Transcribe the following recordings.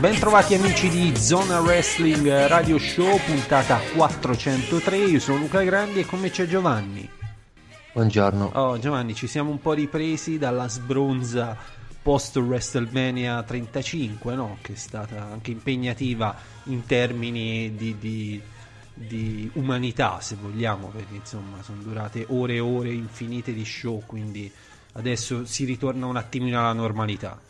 Bentrovati amici di Zona Wrestling Radio Show, puntata 403. Io sono Luca Grandi e con me c'è Giovanni. Buongiorno. Oh, Giovanni, ci siamo un po' ripresi dalla sbronza post WrestleMania 35, no? Che è stata anche impegnativa in termini di, di- di umanità, se vogliamo, perché insomma sono durate ore e ore infinite di show, quindi adesso si ritorna un attimino alla normalità.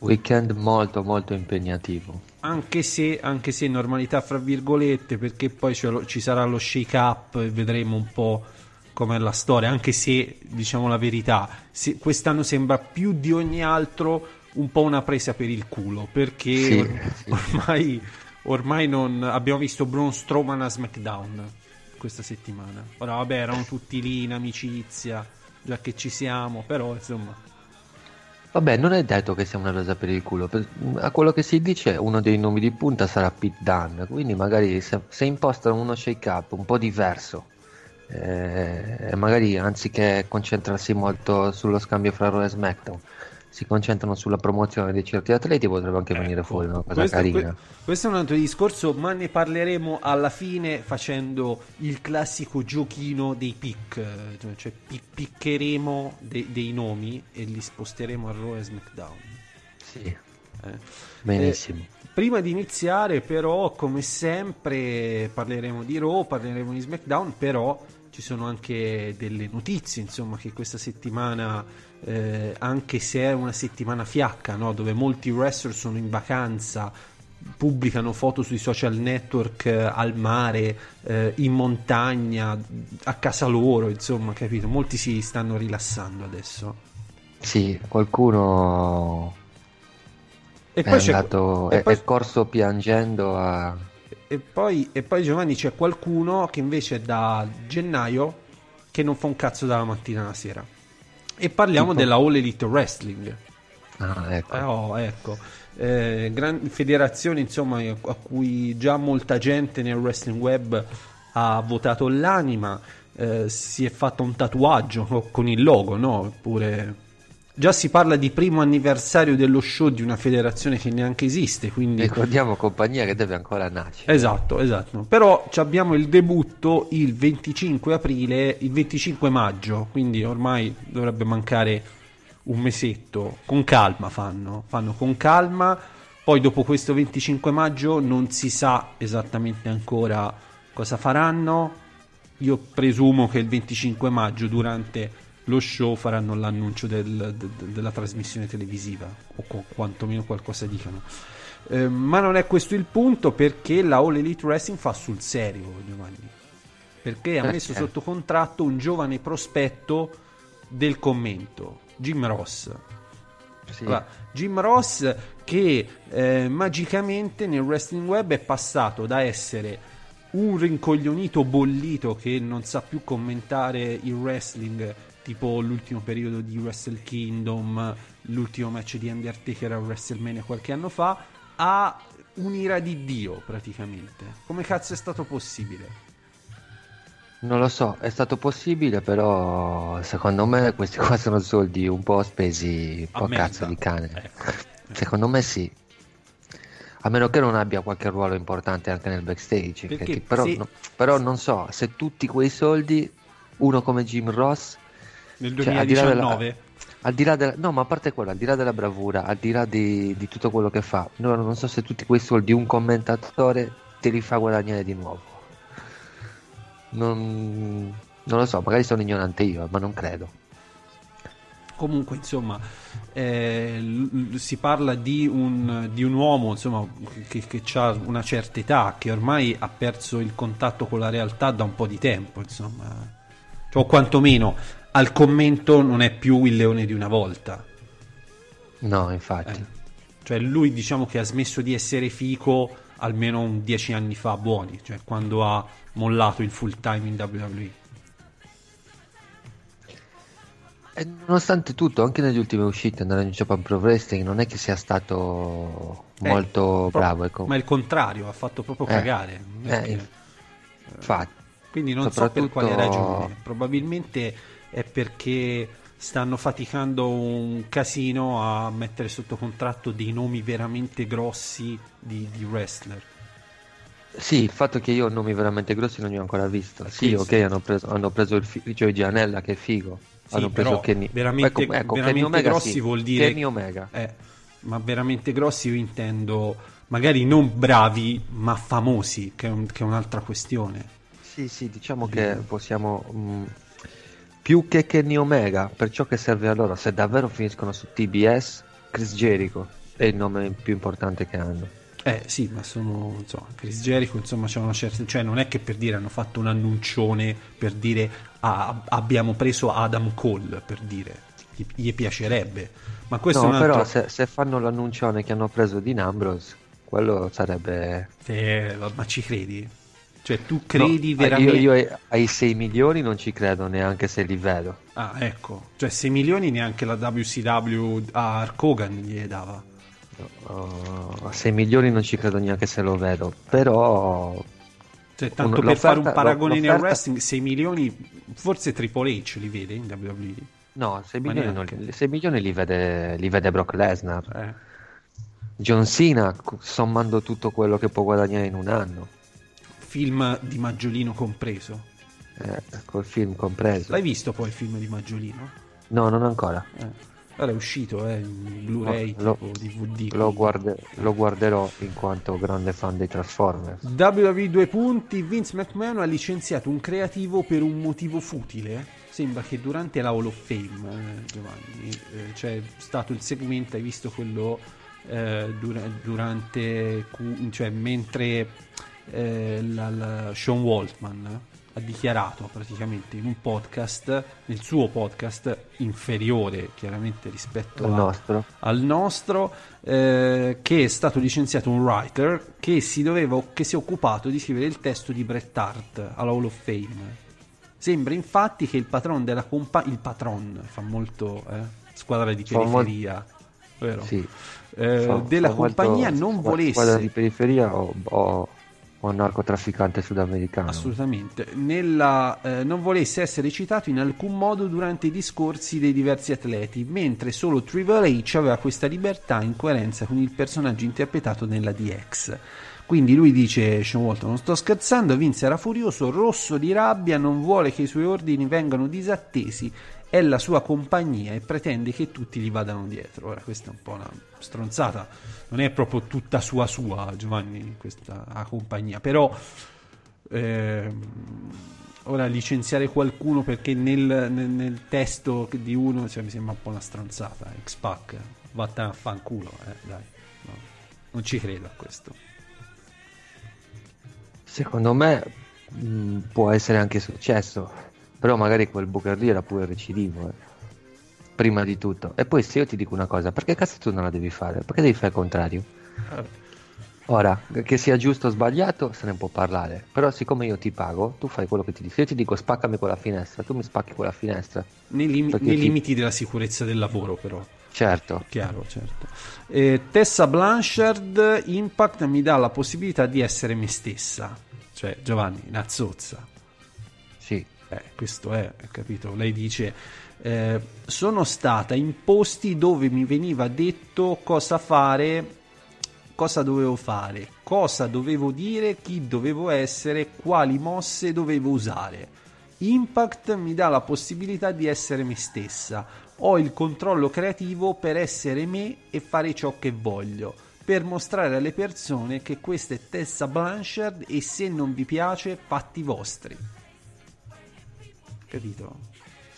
Weekend molto molto impegnativo. Anche se, anche se normalità fra virgolette, perché poi lo- ci sarà lo shake up e vedremo un po' com'è la storia, anche se diciamo la verità, se- quest'anno sembra più di ogni altro un po' una presa per il culo, perché Sì, or- sì. ormai, ormai non abbiamo visto Braun Strowman a SmackDown questa settimana. Ora vabbè, erano tutti lì in amicizia, già che ci siamo, però insomma... Vabbè, non è detto che sia una presa per il culo. Per- A quello che si dice, uno dei nomi di punta sarà Pete Dunne. Quindi, magari se, se impostano uno shake up un po' diverso, eh, magari anziché concentrarsi molto sullo scambio fra Raw e SmackDown, si concentrano sulla promozione di certi atleti, potrebbe anche venire fuori una cosa Questo, carina. que- questo è un altro discorso, ma ne parleremo alla fine facendo il classico giochino dei pick, cioè- pi- piccheremo de- dei nomi e li sposteremo a Raw e SmackDown. Sì, eh. benissimo. Eh, prima di iniziare, però, come sempre, parleremo di Raw, parleremo di SmackDown, però ci sono anche delle notizie, insomma, che questa settimana, eh, anche se è una settimana fiacca, no? dove molti wrestler sono in vacanza, pubblicano foto sui social network eh, al mare, eh, in montagna, a casa loro, insomma, capito? Molti si stanno rilassando adesso. Sì, qualcuno E è andato, e è, poi- è corso piangendo a... E poi, e poi Giovanni c'è qualcuno che invece è da gennaio che non fa un cazzo dalla mattina alla sera. E parliamo Tipo? della All Elite Wrestling. Ah, ecco. Eh, oh, ecco. Eh, gran federazione insomma a cui già molta gente nel wrestling web ha votato l'anima. eh, si è fatto un tatuaggio co- con il logo, no? Pure. Già si parla di primo anniversario dello show di una federazione che neanche esiste, quindi Ricordiamo compagnia che deve ancora nascere. Esatto, esatto. Però abbiamo il debutto il 25 aprile, il 25 maggio, quindi ormai dovrebbe mancare un mesetto. Con calma fanno, fanno con calma. Poi dopo questo 25 maggio non si sa esattamente ancora cosa faranno. Io presumo che il 25 maggio durante lo show faranno l'annuncio del- de- de- della trasmissione televisiva o co- quantomeno qualcosa dicano. Eh, ma non è questo il punto perché la All Elite Wrestling fa sul serio, Giovanni. Perché ha Eh, messo eh. sotto contratto un giovane prospetto del commento, Jim Ross. Sì. Allora, Jim Ross che eh, magicamente nel wrestling web è passato da essere un rincoglionito bollito che non sa più commentare il wrestling tipo l'ultimo periodo di Wrestle Kingdom l'ultimo match di Undertaker a WrestleMania qualche anno fa a un'ira di Dio praticamente come cazzo è stato possibile? Non lo so, è stato possibile, però secondo me questi qua sono soldi un po' spesi un po' a cazzo di cane. Ecco. Secondo me sì. A meno che non abbia qualche ruolo importante anche nel backstage. Perché ti- però, se- no- però non so, se tutti quei soldi, uno come Jim Ross, nel Cioè, al di là della- 2019 no, ma a parte quello, al di là della bravura, al di là di, di tutto quello che fa, no, non so se tutti quei soldi un commentatore te li fa guadagnare di nuovo. Non, non lo so, magari sono ignorante io, ma non credo. Comunque, insomma, eh, si parla di un, di un uomo insomma, che, che ha una certa età, che ormai ha perso il contatto con la realtà da un po' di tempo, insomma. Cioè, o quantomeno al commento non è più il leone di una volta. No, infatti. Eh, Cioè lui diciamo che ha smesso di essere fico almeno un dieci anni fa buoni, cioè quando ha mollato il full time in WWE. E nonostante tutto, anche nelle ultime uscite nella New Japan Pro Wrestling non è che sia stato Eh, molto bravo. Ecco. Ma il contrario, ha fatto proprio Eh, cagare. Che- Infatti, Quindi non so per quale ragione. Probabilmente è perché stanno faticando un casino a mettere sotto contratto dei nomi veramente grossi di, di wrestler. sì, il fatto che io ho nomi veramente grossi non li ho ancora visto. Sì, Sì, ok, sì. hanno preso, hanno preso il fi- Joey Gianella che è figo. Sì, hanno preso Kenny. veramente, ecco, ecco, veramente Omega grossi sì. vuol dire... Kenny Omega. Eh, ma veramente grossi io intendo magari non bravi, ma famosi, che è, un- che è un'altra questione. Sì, sì, diciamo che possiamo. mh, più che Kenny Omega, per ciò che serve a loro, se davvero finiscono su TBS, Chris Jericho è il nome più importante che hanno. Eh sì, ma sono insomma, Chris Jericho, insomma, c'è una certa, cioè non è che per dire hanno fatto un annuncione per dire ah, abbiamo preso Adam Cole, per dire, gli, gli piacerebbe. Ma questo no, è un altro però se, se fanno l'annuncione che hanno preso Dean Ambrose, quello sarebbe. Eh, ma ci credi? Cioè tu credi No, veramente Io, io ai- ai 6 milioni non ci credo neanche se li vedo. Ah, ecco, cioè 6 milioni neanche la WCW a Hulk Hogan gli dava. Uh, a 6 milioni non ci credo neanche se lo vedo. Però. Cioè, tanto Un- per fare un l'offerta- paragone nel l'offerta- wrestling, 6 milioni, forse Triple H li vede in WWE. No, 6 Ma milioni, non neanche. li, 6 milioni li vede, li vede Brock Lesnar. Eh. John Cena, sommando tutto quello che può guadagnare in un anno, Film di Maggiolino compreso. eh, col film compreso. L'hai visto poi il film di Maggiolino? No, non ancora. Eh. Allora è uscito, eh, in Blu-ray, No, lo- DVD. Lo, guarde- lo guarderò in quanto grande fan dei Transformers. WWE 2 punti, Vince McMahon ha licenziato un creativo per un motivo futile. Sembra che durante la Hall of Fame, eh, Giovanni, eh, c'è stato il segmento, hai visto quello eh, dura- durante, cu- cioè mentre eh, la- la- Sean Waltman ha dichiarato praticamente in un podcast, nel suo podcast inferiore chiaramente rispetto Il a- nostro. al nostro eh, che è stato licenziato un writer che si, doveva, che si è occupato di scrivere il testo di Bret Hart alla Hall of Fame sembra infatti che il patron della compagnia il patron fa molto eh, squadra di periferia vero? Sì. Eh, Fa- della fa molto compagnia non squa- volesse Squadra di periferia o, o, o narcotrafficante sudamericano. Assolutamente, Nella, eh, non volesse essere citato in alcun modo durante i discorsi dei diversi atleti, mentre solo Triple H aveva questa libertà in coerenza con il personaggio interpretato nella DX. Quindi lui dice, Sean Walton, non sto scherzando, Vince era furioso, rosso di rabbia, non vuole che i suoi ordini vengano disattesi, è la sua compagnia e pretende che tutti gli vadano dietro. Ora questa è un po' una stronzata, non è proprio tutta sua sua Giovanni questa compagnia, però ehm, ora licenziare qualcuno perché nel, nel- nel testo di uno cioè, mi sembra un po' una stronzata. X-Pac, vattene a fanculo, eh, dai. no. Non ci credo a questo. Secondo me mh, può essere anche successo, però magari quel Booker lì era pure recidivo, eh. Prima di tutto. E poi se io ti dico una cosa, perché cazzo tu non la devi fare? Perché devi fare il contrario? Ora, che sia giusto o sbagliato, se ne può parlare, però siccome io ti pago, tu fai quello che ti dico. Se io ti dico spaccami quella finestra, tu mi spacchi quella finestra. Nei, lim- nei ti- limiti della sicurezza del lavoro, però. Certo, Chiaro, certo. Eh, Tessa Blanchard Impact mi dà la possibilità di essere me stessa. Cioè, Giovanni, una zozza. sì. Eh, questo è, capito? Lei dice: eh, Sono stata in posti dove mi veniva detto cosa fare, cosa dovevo fare, cosa dovevo dire, chi dovevo essere, quali mosse dovevo usare. Impact mi dà la possibilità di essere me stessa. Ho il controllo creativo per essere me e fare ciò che voglio. Per mostrare alle persone che questa è Tessa Blanchard e se non vi piace, fatti vostri. Capito?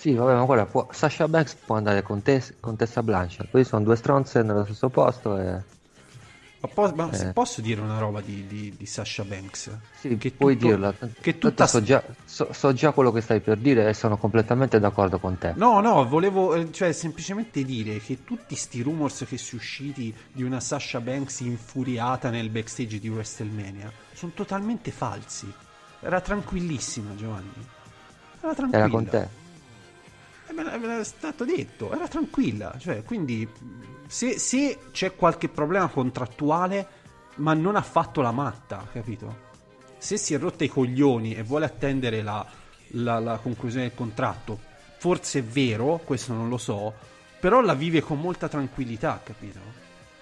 Sì, vabbè, ma guarda, può- Sasha Banks può andare con, te, con Tessa Blanchard, poi sono due stronze nello stesso posto e Ma, po- ma Eh. posso dire una roba di, di, di Sasha Banks? Sì, Che puoi tutto- dirla. Che tutta so, già, so- so già quello che stai per dire e sono completamente d'accordo con te. No, no, volevo eh, cioè, semplicemente dire che tutti sti rumors che sono usciti di una Sasha Banks infuriata nel backstage di WrestleMania sono totalmente falsi. Era tranquillissima, Giovanni. Era tranquilla. Era con te. Eh, me, l'era stato detto, era tranquilla. Cioè, quindi, se, se c'è qualche problema contrattuale, ma non ha fatto la matta, capito? Se si è rotta i coglioni e vuole attendere la, la- la conclusione del contratto, forse è vero, questo non lo so, però la vive con molta tranquillità, capito?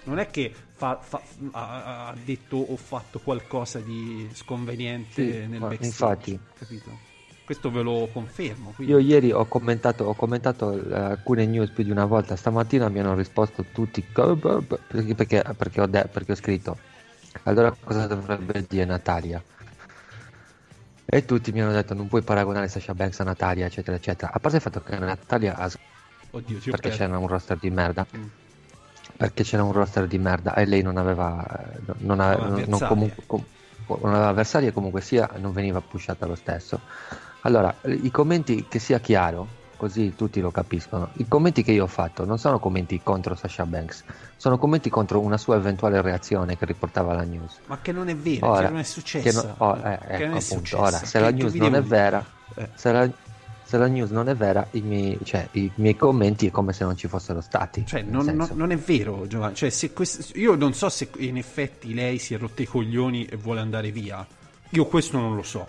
Non è che fa- fa- ha, detto o fatto qualcosa di sconveniente Sì, nel backstage, infatti. capito? Questo ve lo confermo. quindi- Io ieri ho commentato, ho commentato eh, alcune news più di una volta, stamattina mi hanno risposto tutti perché, perché, perché ho, de- perché ho scritto. Allora cosa dovrebbe dire Natalia? E tutti mi hanno detto non puoi paragonare Sasha Banks a Natalia eccetera eccetera, a parte il fatto che Natalia ha Oddio, perché c'era un roster di merda. Mm. perché c'era un roster di merda e lei non aveva non, aveva, Non non, comunque, com- non aveva avversari e comunque sia non veniva pushata lo stesso allora i commenti che sia chiaro così tutti lo capiscono i commenti che io ho fatto non sono commenti contro Sasha Banks sono commenti contro una sua eventuale reazione che riportava la news Ma che non è vero, Ora, che non è che successa. no- oh, eh, Che non ecco, è appunto, successa. ora se Che- la che news non è vera Eh. se la, se la news non è vera i miei, cioè, i miei commenti è come se non ci fossero stati Cioè, non, non- non è vero, Giovanni. Cioè, se quest- io non so se in effetti lei si è rotta i coglioni e vuole andare via. Io questo non lo so.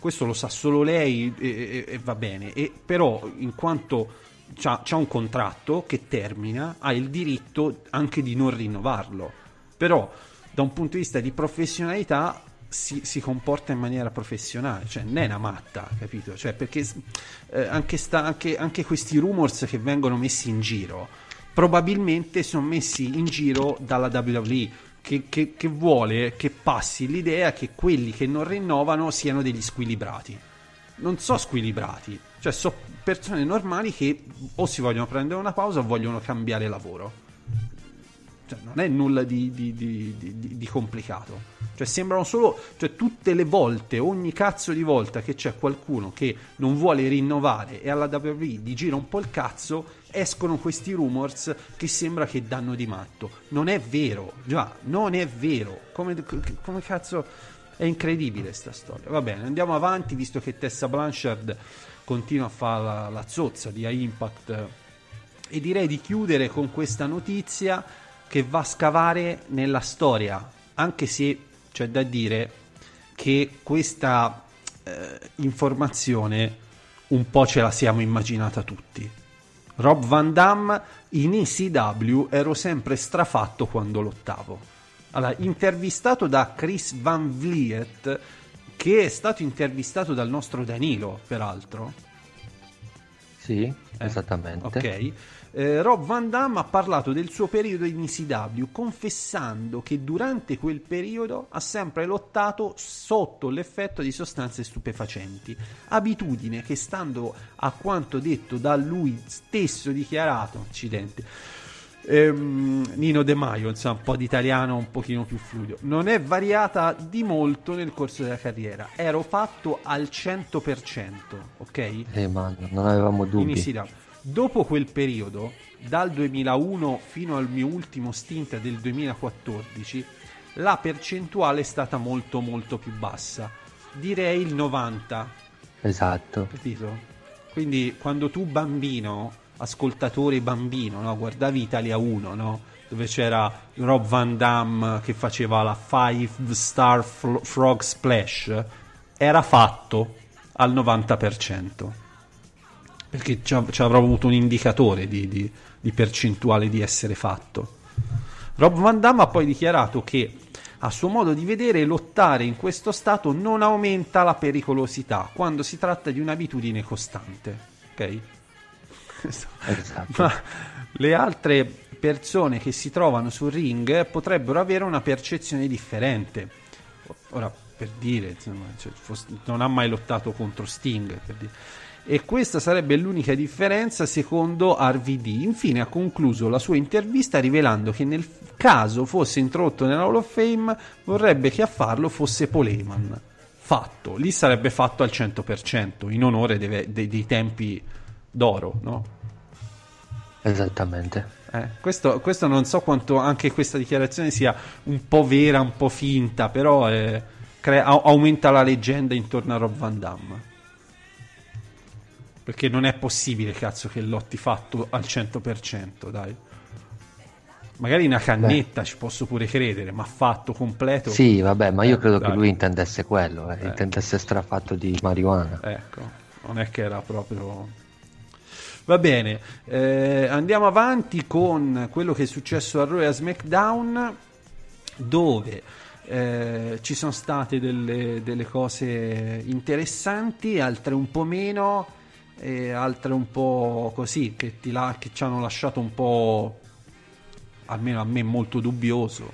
Questo lo sa solo lei e, e- e va bene. E, però, in quanto c'ha, un contratto che termina, ha il diritto anche di non rinnovarlo. Però, da un punto di vista di professionalità, si, si comporta in maniera professionale, cioè non è una matta, capito? Cioè, perché eh, anche, sta- anche- anche questi rumors che vengono messi in giro probabilmente sono messi in giro dalla WWE che, che- che vuole che passi l'idea che quelli che non rinnovano siano degli squilibrati. Non so squilibrati, cioè so persone normali che o si vogliono prendere una pausa o vogliono cambiare lavoro. Cioè, non è nulla di, di- di- di- complicato. Cioè, sembrano solo. Cioè, tutte le volte, ogni cazzo di volta che c'è qualcuno che non vuole rinnovare e alla WWE gli gira un po' il cazzo, escono questi rumors che sembra che danno di matto. Non è vero, già, non è vero. Come, come cazzo. È incredibile sta storia. Va bene, andiamo avanti, visto che Tessa Blanchard continua a fare la, la zozza di Impact e direi di chiudere con questa notizia che va a scavare nella storia, anche se c'è da dire che questa eh, informazione un po' ce la siamo immaginata tutti. Rob Van Damme in ECW ero sempre strafatto quando lottavo. Allora, intervistato da Chris Van Vliet, che è stato intervistato dal nostro Danilo, peraltro. Sì, Eh, esattamente. Ok. Eh, Rob Van Damme ha parlato del suo periodo in ECW confessando che durante quel periodo ha sempre lottato sotto l'effetto di sostanze stupefacenti, abitudine che stando a quanto detto da lui stesso dichiarato, accidenti, ehm, Nino De Maio, insomma un po' di italiano un pochino più fluido, non è variata di molto nel corso della carriera, ero fatto al 100%, ok? Eh, ma non avevamo in dubbi. ECW. Dopo quel periodo, dal 2001 fino al mio ultimo stint del 2014, la percentuale è stata molto molto più bassa. Direi il 90, Esatto. capito? Quindi quando tu bambino, ascoltatore bambino, no? guardavi Italia 1, no? dove c'era Rob Van Damme che faceva la 5 Star Fro- Frog Splash, era fatto al 90% perché ci, av- ci avrò avuto un indicatore di, di- di percentuale di essere fatto. Rob Van Damme ha poi dichiarato che a suo modo di vedere lottare in questo stato non aumenta la pericolosità quando si tratta di un'abitudine costante. Ok? Esatto. Ma le altre persone che si trovano sul ring potrebbero avere una percezione differente. Ora, per dire, insomma, cioè, non ha mai lottato contro Sting. per dire. E questa sarebbe l'unica differenza secondo RVD. Infine ha concluso la sua intervista rivelando che nel caso fosse introdotto nella Hall of Fame vorrebbe che a farlo fosse Paul Heyman. Fatto, lì sarebbe fatto al 100% in onore dei, dei- dei tempi d'oro, no? Esattamente. Eh, questo, questo non so quanto anche questa dichiarazione sia un po' vera, un po' finta, però eh, crea- au- aumenta la leggenda intorno a Rob Van Damme. Perché non è possibile, cazzo, che lotti fatto al 100%, dai. Magari una cannetta ci posso pure credere, ma fatto completo. Sì, vabbè, ma io Eh, credo dai. che lui intendesse quello, eh, intendesse strafatto di marijuana. Ecco, non è che era proprio... Va bene, eh, andiamo avanti con quello che è successo a e a SmackDown, dove eh, ci sono state delle, delle cose interessanti, altre un po' meno, e altre un po' così, che, la- che ci hanno lasciato un po', almeno a me, molto dubbioso.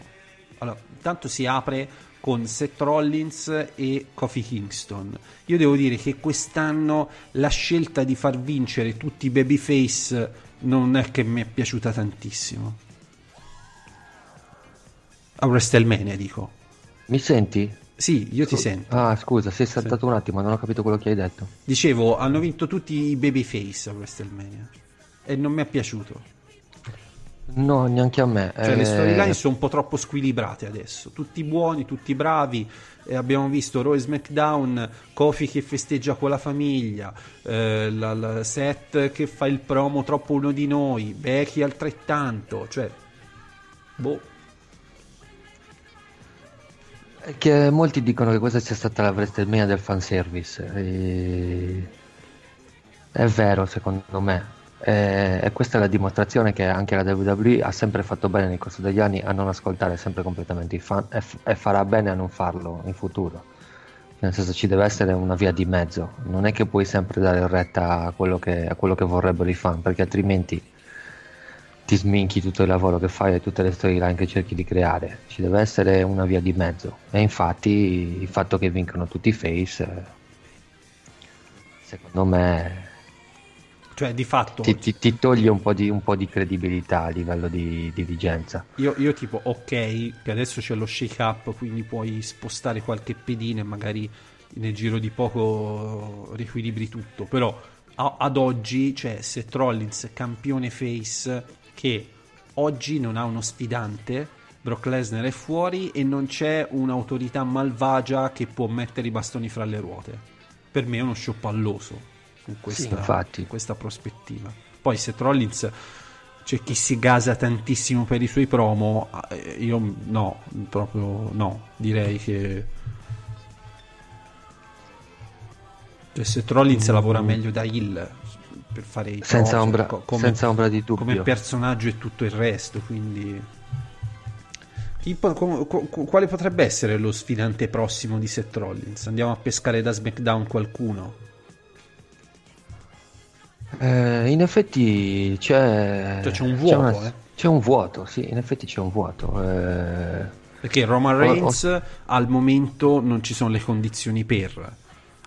Allora, intanto si apre con Seth Rollins e Kofi Kingston. Io devo dire che quest'anno la scelta di far vincere tutti i babyface non è che mi è piaciuta tantissimo. A WrestleMania dico. Mi senti? Sì, io ti sento. Ah, scusa, sei saltato un attimo, non ho capito quello che hai detto. Dicevo, hanno vinto tutti i babyface a WrestleMania e non mi è piaciuto. No, neanche a me. Cioè, le Eh, storyline sono un po' troppo squilibrate adesso. Tutti buoni, tutti bravi. E abbiamo visto e SmackDown, Kofi che festeggia con la famiglia, eh, la, la Seth che fa il promo troppo uno di noi, Becky altrettanto. Cioè, boh. Che molti dicono che questa sia stata la WrestleMania del fanservice. E... È vero, secondo me. E... e questa è la dimostrazione che anche la WWE ha sempre fatto bene nel corso degli anni a non ascoltare sempre completamente i fan e, f- e farà bene a non farlo in futuro. Nel senso ci deve essere una via di mezzo. Non è che puoi sempre dare retta a quello che, a quello che vorrebbero i fan, perché altrimenti ti sminchi tutto il lavoro che fai e tutte le storyline che cerchi di creare. Ci deve essere una via di mezzo. E infatti il fatto che vincano tutti i face, secondo me, Cioè, di fatto, ti, ti- ti toglie un po, di, un po' di credibilità a livello di dirigenza. io, io tipo, ok, che adesso c'è lo shake up, quindi puoi spostare qualche pedina e magari nel giro di poco riequilibri tutto. Però ad oggi c'è Seth Rollins, campione face, che oggi non ha uno sfidante. Brock Lesnar è fuori e non c'è un'autorità malvagia che può mettere i bastoni fra le ruote. Per me è uno show palloso in questa, infatti. in questa prospettiva. Poi Seth Rollins c'è chi si gasa tantissimo per i suoi promo. eh, Io no, proprio no. Direi che. Cioè, Seth Rollins lavora meglio da Hill per fare i. Senza promo, ombra- co- come, senza ombra di dubbio. come personaggio e tutto il resto. Quindi. Chi po- com- co- quale potrebbe essere lo sfidante prossimo di Seth Rollins? Andiamo a pescare da SmackDown qualcuno. Eh, in effetti c'è, Cioè, c'è un vuoto, una- eh. c'è un vuoto, sì, in effetti c'è un vuoto. eh. Perché Roman O- Reigns al momento non ci sono le condizioni per.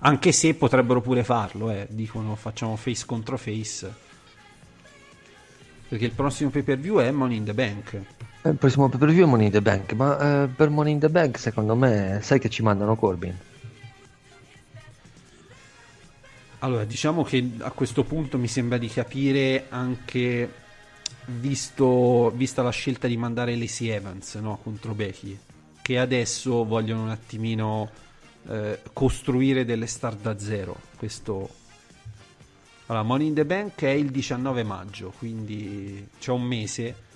Anche se potrebbero pure farlo, eh. dicono facciamo face contro face. Perché il prossimo pay per view è Money in the Bank. Eh, Il prossimo pay per view è Money in the Bank, ma eh, per Money in the Bank secondo me sai che ci mandano Corbin. Allora, diciamo che a questo punto mi sembra di capire anche visto, vista la scelta di mandare Lacey Evans no, contro Becky, che adesso vogliono un attimino eh, costruire delle star da zero. Questo allora, Money in the Bank è il 19 maggio, quindi c'è un mese.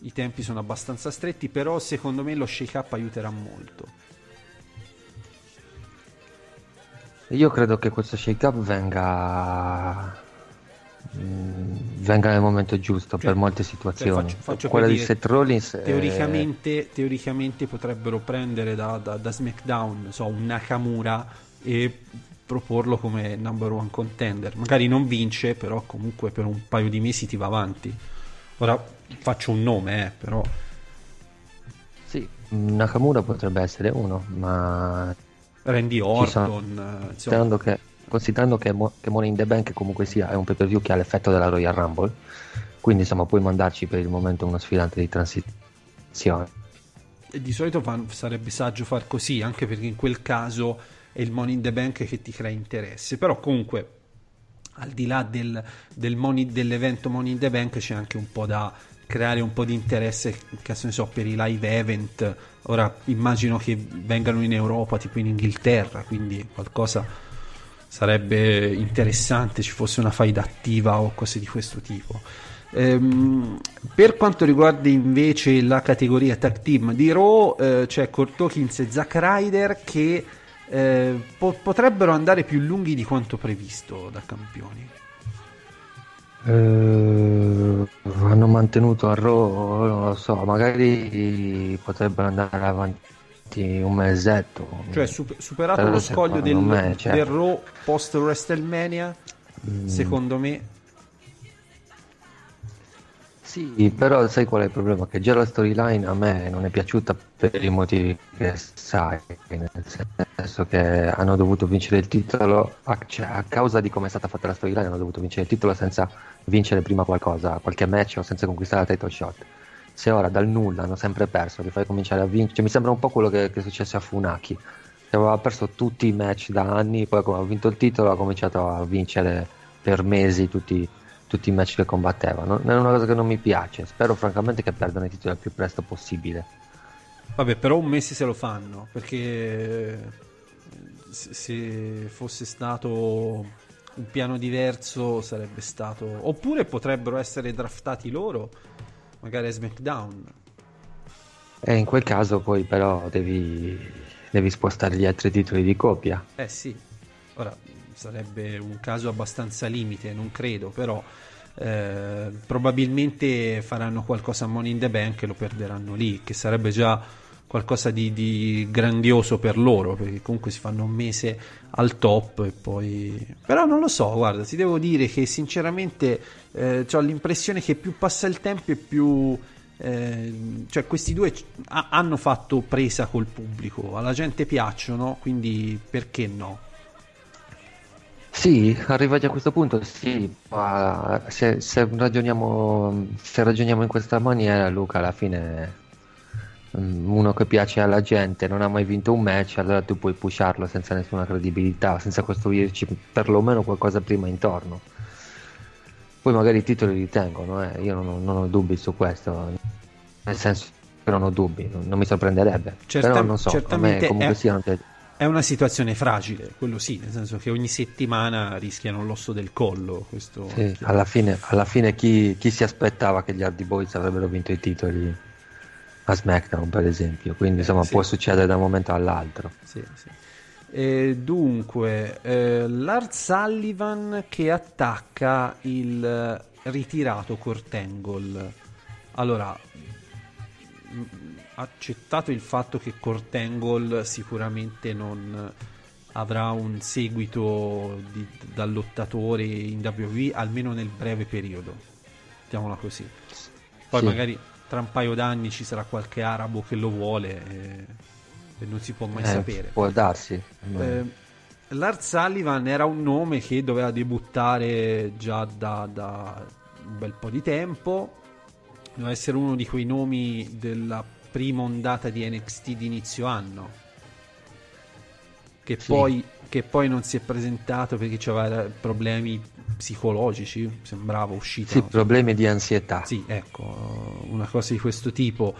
I tempi sono abbastanza stretti, però secondo me lo shake up aiuterà molto. Io credo che questo shake up venga venga nel momento giusto Cioè, per molte cioè, situazioni. faccio- faccio Quella per di Seth Rollins è- teoricamente, teoricamente potrebbero prendere da, da- da SmackDown so, un Nakamura e proporlo come number one contender. Magari non vince, però comunque per un paio di mesi ti va avanti. Ora faccio un nome, eh, però Sì, Nakamura potrebbe essere uno, ma Randy Ci sono- Orton, eh, insomma, che considerando che, Mo- che Money in the Bank comunque sia è un pay per view che ha l'effetto della Royal Rumble, quindi insomma puoi mandarci per il momento uno sfidante di transizione. E di solito fan- sarebbe saggio far così, anche perché in quel caso è il Money in the Bank che ti crea interesse. Però comunque, al di là del, del money- dell'evento Money in the Bank, c'è anche un po' da creare un po' di interesse, che ne so, per i live event. Ora immagino che vengano in Europa, tipo in Inghilterra, quindi qualcosa sarebbe interessante ci fosse una faida attiva o cose di questo tipo. Ehm, per quanto riguarda invece la categoria tag team di Raw, eh, c'è Kurt Hawkins e Zack Ryder che eh, po- potrebbero andare più lunghi di quanto previsto da campioni. Eh, hanno mantenuto a Raw, non lo so, magari potrebbero andare avanti un mesetto. Cioè, sup- superato Però lo scoglio del, me, cioè- del Raw post WrestleMania, Mm. secondo me, Sì, però sai qual è il problema? Che già la storyline a me non è piaciuta per i motivi che sai, nel senso che hanno dovuto vincere il titolo, a, cioè, a causa di come è stata fatta la storyline, hanno dovuto vincere il titolo senza vincere prima qualcosa, qualche match o senza conquistare la title shot. Se ora dal nulla hanno sempre perso, li fai cominciare a vincere, cioè, mi sembra un po' quello che, che è successo a Funaki, che aveva perso tutti i match da anni, poi come ha vinto il titolo ha cominciato a vincere per mesi tutti, tutti i match che combattevano. È una cosa che non mi piace, spero francamente che perdano i titoli il più presto possibile. Vabbè, però un mese se lo fanno, perché se fosse stato un piano diverso sarebbe stato... Oppure potrebbero essere draftati loro, magari a SmackDown. E in quel caso poi però devi, devi spostare gli altri titoli di coppia. Eh sì, ora sarebbe un caso abbastanza limite, non credo, però eh, probabilmente faranno qualcosa a Money in the Bank e lo perderanno lì, che sarebbe già qualcosa di, di grandioso per loro, perché comunque si fanno un mese al top e poi... Però non lo so, guarda, ti devo dire che sinceramente eh, ho l'impressione che più passa il tempo e più... eh, cioè questi due ha- hanno fatto presa col pubblico, alla gente piacciono, quindi perché no? Sì, arrivati a questo punto sì, ma se, se ragioniamo, se ragioniamo in questa maniera, Luca, alla fine mm, uno che piace alla gente non ha mai vinto un match, allora tu puoi pusharlo senza nessuna credibilità, senza costruirci perlomeno qualcosa prima intorno. Poi magari i titoli li tengono, eh, Io non ho, non ho dubbi su questo, nel senso che non ho dubbi, non, non mi sorprenderebbe, Certam- però non so, certamente me comunque è- sia. È una situazione fragile, quello sì, nel senso che ogni settimana rischiano l'osso del collo. Questo Sì, alla fine, alla fine chi, chi si aspettava che gli Hardy Boys avrebbero vinto i titoli a SmackDown, per esempio? Quindi insomma Sì. può succedere da un momento all'altro. Sì, sì. E dunque, eh, Lars Sullivan che attacca il eh, ritirato Angle. Allora, mh, accettato il fatto che Angle sicuramente non avrà un seguito di- da lottatore in WWE almeno nel breve periodo, mettiamola così. Poi Sì. magari tra un paio d'anni ci sarà qualche arabo che lo vuole e, e non si può mai Eh, sapere. Può darsi. Eh, Lars Sullivan era un nome che doveva debuttare già da, da un bel po' di tempo. Doveva essere uno di quei nomi della prima ondata di NXT di inizio anno. Che, Sì. poi, che poi non si è presentato perché aveva problemi psicologici. Sembrava uscita. sì, problemi di ansietà. Sì, ecco, una cosa di questo tipo.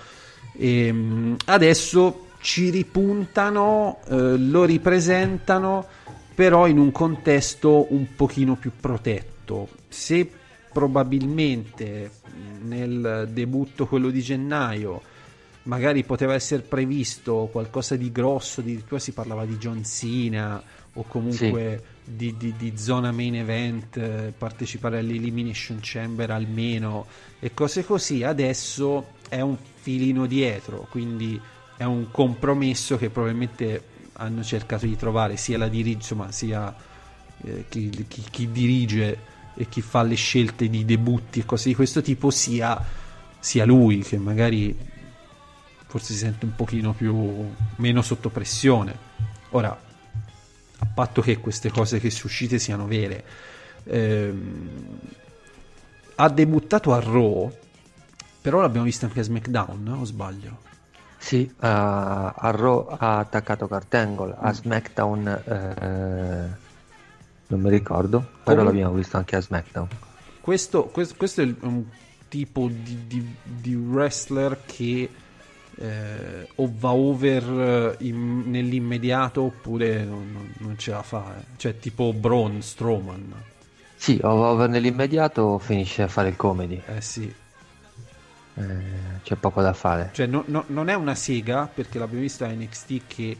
Ehm, adesso ci ripuntano, eh, lo ripresentano, però in un contesto un pochino più protetto. Se probabilmente nel debutto, quello di gennaio, magari poteva essere previsto qualcosa di grosso, addirittura si parlava di John Cena o comunque di, di- di zona main event, eh, partecipare all'Elimination Chamber almeno e cose così. Adesso è un filino dietro, quindi è un compromesso che probabilmente hanno cercato di trovare sia la dirige, insomma, sia eh, chi, chi- chi dirige e chi fa le scelte di debutti e cose di questo tipo, sia, sia lui che magari forse si sente un pochino più meno sotto pressione. Ora, a patto che queste cose che suscite siano vere. Ehm, ha debuttato a Raw, però l'abbiamo visto anche a SmackDown, o sbaglio? Sì, a, a Raw ha attaccato Angle, a SmackDown eh, non mi ricordo, però Come- l'abbiamo visto anche a SmackDown. Questo, questo- questo è un tipo di, di- di wrestler che eh, o va over eh, in- nell'immediato oppure non, non- ce la fa. eh. Cioè tipo Braun Strowman. Sì, over nell'immediato finisce a fare il comedy, Eh sì. Eh, c'è poco da fare. Cioè no- no- non è una sega perché l'abbiamo vista a NXT che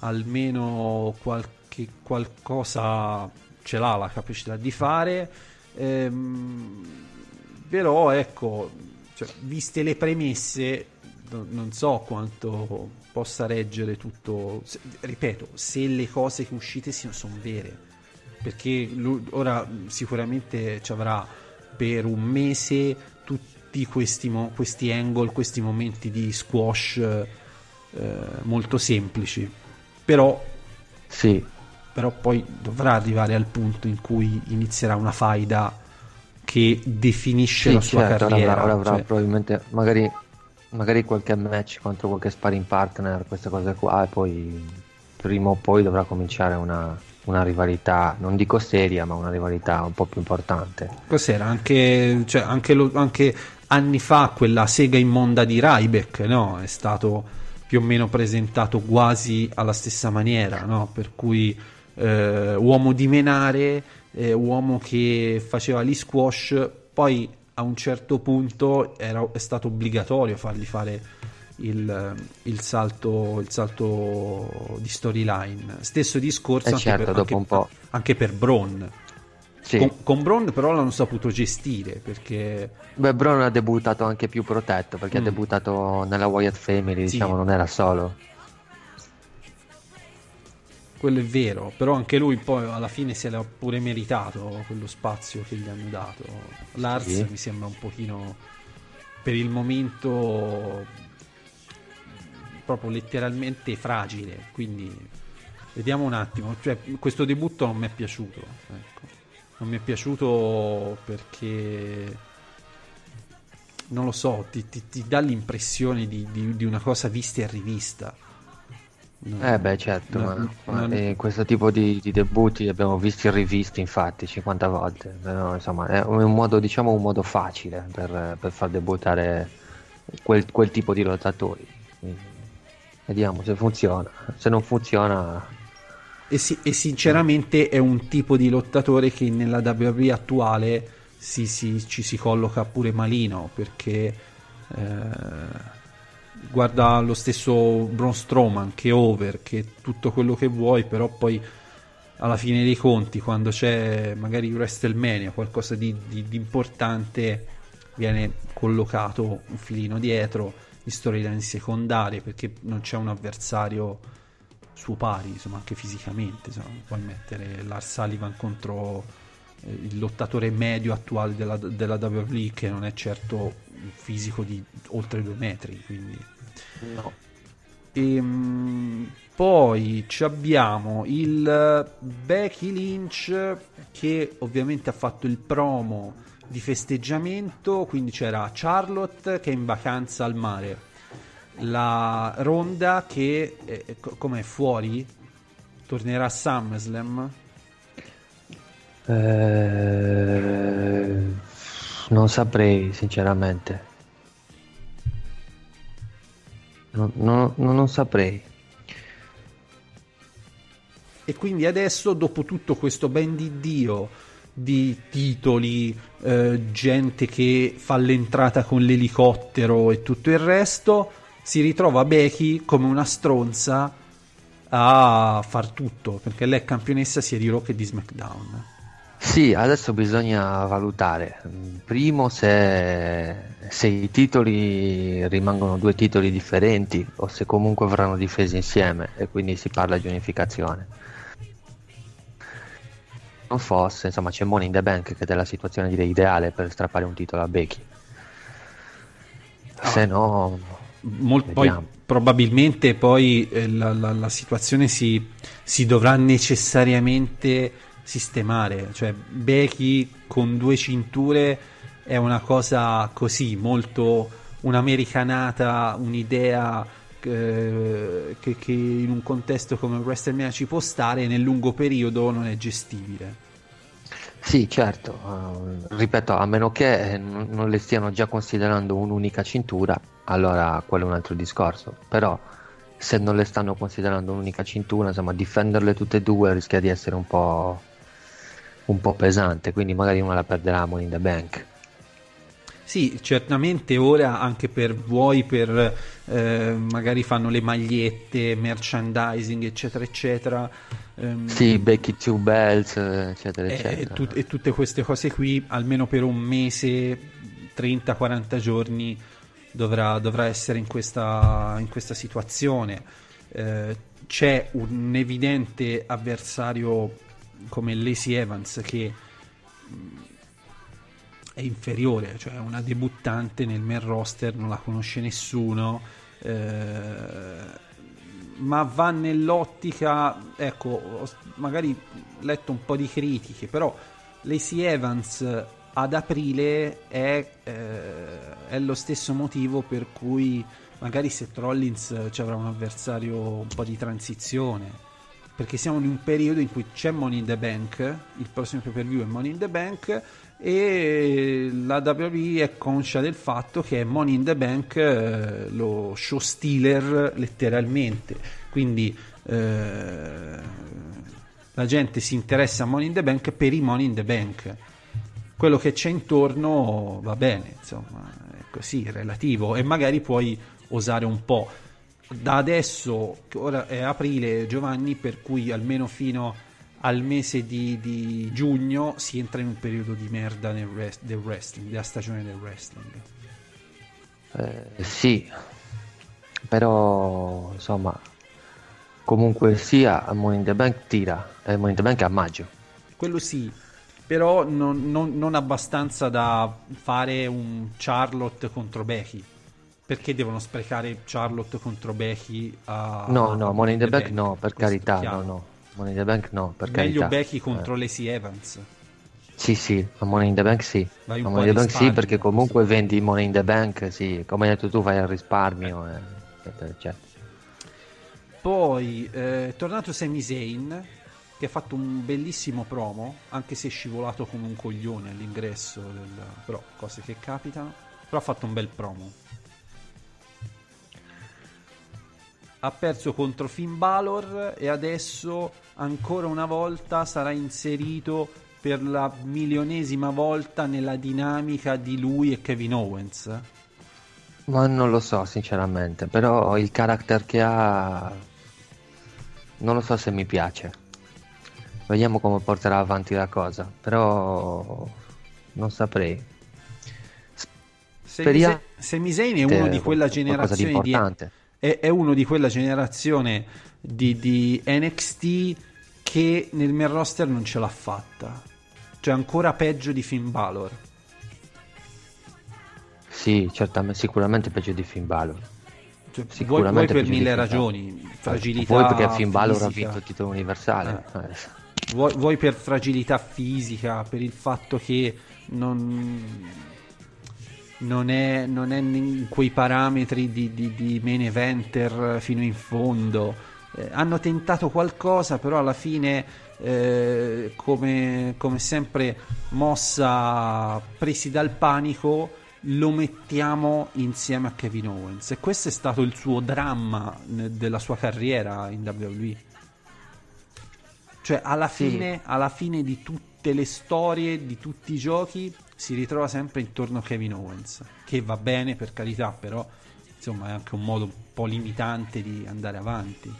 almeno qualche qualcosa ce l'ha la capacità di fare. Ehm, però ecco, cioè, viste le premesse, no- non so quanto possa reggere tutto. se- ripeto, se le cose che uscite siano sono vere. Perché lui- ora sicuramente ci avrà per un mese tutti questi, mo- questi angle, questi momenti di squash eh, molto semplici. Però Sì, però poi dovrà arrivare al punto in cui inizierà una faida che definisce sì, la sua certo, ora carriera. avrà, ora avrà cioè- probabilmente magari, magari qualche match contro qualche sparring partner, queste cose qua, e poi prima o poi dovrà cominciare una, una rivalità, non dico seria, ma una rivalità un po' più importante. Cos'era? Anche, cioè, anche, lo- anche anni fa quella sega immonda di Ryback, no? È stato più o meno presentato quasi alla stessa maniera, no? Per cui eh, uomo di menare, eh, uomo che faceva gli squash, poi a un certo punto era, è stato obbligatorio fargli fare il, il salto, il salto di storyline. Stesso discorso Eh anche, certo, per, anche- anche per Braun. Sì, Con, con Braun però l'hanno saputo gestire perché beh, Braun ha debuttato anche più protetto perché Mm. ha debuttato nella Wyatt Family, Sì. diciamo, non era solo. quello è vero, però anche lui poi alla fine se l'ha pure meritato quello spazio che gli hanno dato. Lars Sì. mi sembra un pochino per il momento proprio letteralmente fragile, quindi vediamo un attimo, cioè, questo debutto non mi è piaciuto, ecco. Non mi è piaciuto perché non lo so, ti, ti- ti dà l'impressione di, di- di una cosa vista e rivista. No. Eh beh certo, No, ma, ma, non- eh, questo tipo di, di debutti li abbiamo visti e rivisti infatti 50 volte, però insomma è un modo, diciamo, un modo facile per, per far debuttare quel, quel tipo di lottatori. Quindi, vediamo se funziona, se non funziona E, si- e sinceramente è un tipo di lottatore che nella WWE attuale si- si- ci si colloca pure malino perché eh, guarda lo stesso Braun Strowman che è over, che è tutto quello che vuoi, però poi alla fine dei conti quando c'è magari WrestleMania, qualcosa di, di- di importante, viene collocato un filino dietro in storyline secondarie perché non c'è un avversario suo pari, insomma, anche fisicamente. Insomma, puoi mettere Lars Sullivan contro eh, il lottatore medio attuale della, della WWE, che non è certo un fisico di oltre due metri. Quindi. no. Ehm, poi ci abbiamo il Becky Lynch che ovviamente ha fatto il promo di festeggiamento, quindi c'era Charlotte che è in vacanza al mare, la Ronda che è, co- com'è fuori, tornerà a SummerSlam. Eh, non saprei sinceramente. Non, non- non- non saprei. E quindi adesso, dopo tutto questo ben di Dio di titoli, eh, gente che fa l'entrata con l'elicottero e tutto il resto, si ritrova Becky come una stronza a far tutto, perché lei è campionessa sia di Raw che di SmackDown. Sì, adesso bisogna valutare. Primo se, se i titoli rimangono due titoli differenti o se comunque verranno difesi insieme e quindi si parla di unificazione. Non fosse, insomma, c'è Money in the Bank che è la situazione direi ideale per strappare un titolo a Becky. Se no, Mol- poi probabilmente poi eh, la, la- la situazione si, si dovrà necessariamente sistemare, cioè Becky con due cinture è una cosa così, molto un'americanata, un'idea eh, che, che in un contesto come WrestleMania ci può stare, nel lungo periodo non è gestibile. Sì, certo, eh, ripeto, a meno che eh, non le stiano già considerando un'unica cintura, allora quello è un altro discorso. Però se non le stanno considerando un'unica cintura, insomma, difenderle tutte e due rischia di essere un po', un po' pesante, quindi magari una la perderà a Money in the Bank. Sì, certamente ora anche per vuoi per eh, magari fanno le magliette, merchandising, eccetera, eccetera. ehm, Sì, Becky Two Bells, eh, eccetera, e, eccetera. e tut- e tutte queste cose qui, almeno per un mese, 30-40 giorni, dovrà, dovrà essere in questa, in questa situazione. Eh, c'è un evidente avversario come Lacey Evans che è inferiore, cioè una debuttante nel main roster, non la conosce nessuno, eh, ma va nell'ottica, ecco, ho magari letto un po' di critiche, però Lacey Evans ad aprile è, eh, è lo stesso motivo per cui magari Seth Rollins ci avrà un avversario un po' di transizione perché siamo in un periodo in cui c'è Money in the Bank, il prossimo pay per view è Money in the Bank e la WWE è conscia del fatto che è Money in the Bank eh, lo show stealer letteralmente, quindi eh, la gente si interessa a Money in the Bank per i Money in the Bank. Quello che c'è intorno va bene, insomma, è così, relativo e magari puoi osare un po' da adesso, ora è aprile Giovanni, per cui almeno fino al mese di, di giugno si entra in un periodo di merda nel res- del wrestling, della stagione del wrestling. Eh, sì, però insomma, comunque sia, Money in the Bank tira, e Money in the Bank è a maggio. Quello sì, però non, non- non abbastanza da fare un Charlotte contro Becky. Perché devono sprecare Charlotte contro Becky a... No, no, Money in the Bank no, per carità, chiaro. no, no. Money in the Bank no, per Meglio carità. Becky contro Eh, Lacey Evans. Sì, sì, a Money in the Bank sì. A Money in the Bank sì, perché comunque vendi Money in the Bank, sì, come hai detto tu fai al risparmio, eh, eccetera, eccetera. Poi eh, tornato Sami Zayn che ha fatto un bellissimo promo, anche se è scivolato come un coglione all'ingresso, del... però cose che capitano. Però ha fatto un bel promo. Ha perso contro Finn Balor e adesso ancora una volta sarà inserito per la milionesima volta nella dinamica di lui e Kevin Owens. Ma non lo so, sinceramente, però il character che ha non lo so se mi piace. Vediamo come porterà avanti la cosa, però non saprei. Speriamo Sami Zayn è uno di quella generazione di, importante. è, è uno di quella generazione di, di NXT che nel main roster non ce l'ha fatta. Cioè ancora peggio di Finn Balor. Sì, certamente, sicuramente peggio di Finn Balor. Cioè, vuoi, vuoi Sicuramente per mille ragioni, fragilità Poi perché Finn Balor ha vinto il titolo universale. Eh. Vuoi, vuoi per fragilità fisica, per il fatto che non, non, è, non è in quei parametri di, di, di main eventer fino in fondo. Eh, hanno tentato qualcosa, però alla fine, eh, come, come sempre, mossa presi dal panico, lo mettiamo insieme a Kevin Owens. E questo è stato il suo dramma della sua carriera in WWE. Cioè, alla Sì. fine, alla fine di tutte le storie, di tutti i giochi, si ritrova sempre intorno a Kevin Owens. Che va bene, per carità, però insomma è anche un modo un po' limitante di andare avanti.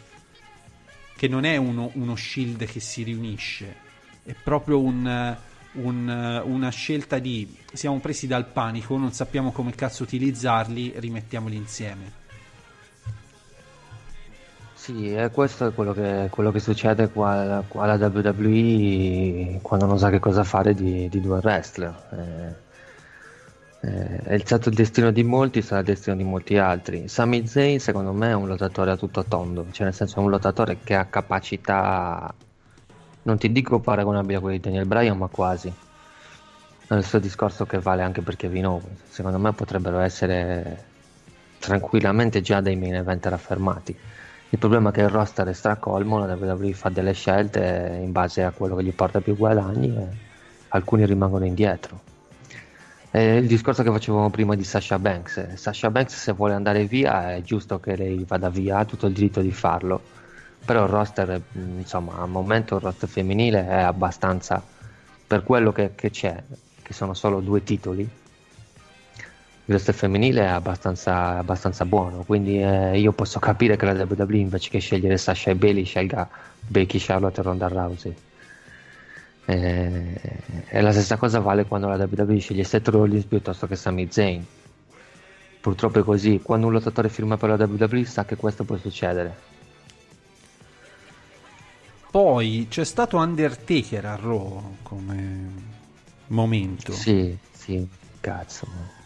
Che non è uno, uno shield che si riunisce, è proprio un, un- una scelta di siamo presi dal panico, non sappiamo come cazzo utilizzarli, rimettiamoli insieme. Sì, e questo è quello che, quello che succede qua, qua alla WWE quando non sa che cosa fare di, di due wrestler. Eh, Eh, è stato il destino di molti, sarà il destino di molti altri. Sami Zayn, secondo me, è un lottatore a tutto tondo, cioè nel senso è un lottatore che ha capacità, non ti dico paragonabile a quelli di Daniel Bryan, ma quasi. È il suo discorso che vale anche per Kevin Owens. Secondo me potrebbero essere tranquillamente già dei main event raffermati. Il problema è che il roster è stracolmo, WWE fa delle scelte in base a quello che gli porta più guadagni e alcuni rimangono indietro. È il discorso che facevamo prima di Sasha Banks. Sasha Banks se vuole andare via è giusto che lei vada via, ha tutto il diritto di farlo. Però il roster, mh, insomma, al momento il roster femminile è abbastanza, per quello che, che c'è, che sono solo due titoli, il roster femminile è abbastanza, abbastanza buono. Quindi eh, io posso capire che la WWE invece che scegliere Sasha e Bailey scelga Becky, Charlotte e Ronda Rousey. Eh, e la stessa cosa vale quando la WWE sceglie Seth Rollins piuttosto che Sami Zayn. Purtroppo è così, quando un lottatore firma per la WWE sa che questo può succedere. Poi c'è stato Undertaker a Raw come momento. Sì, sì, cazzo.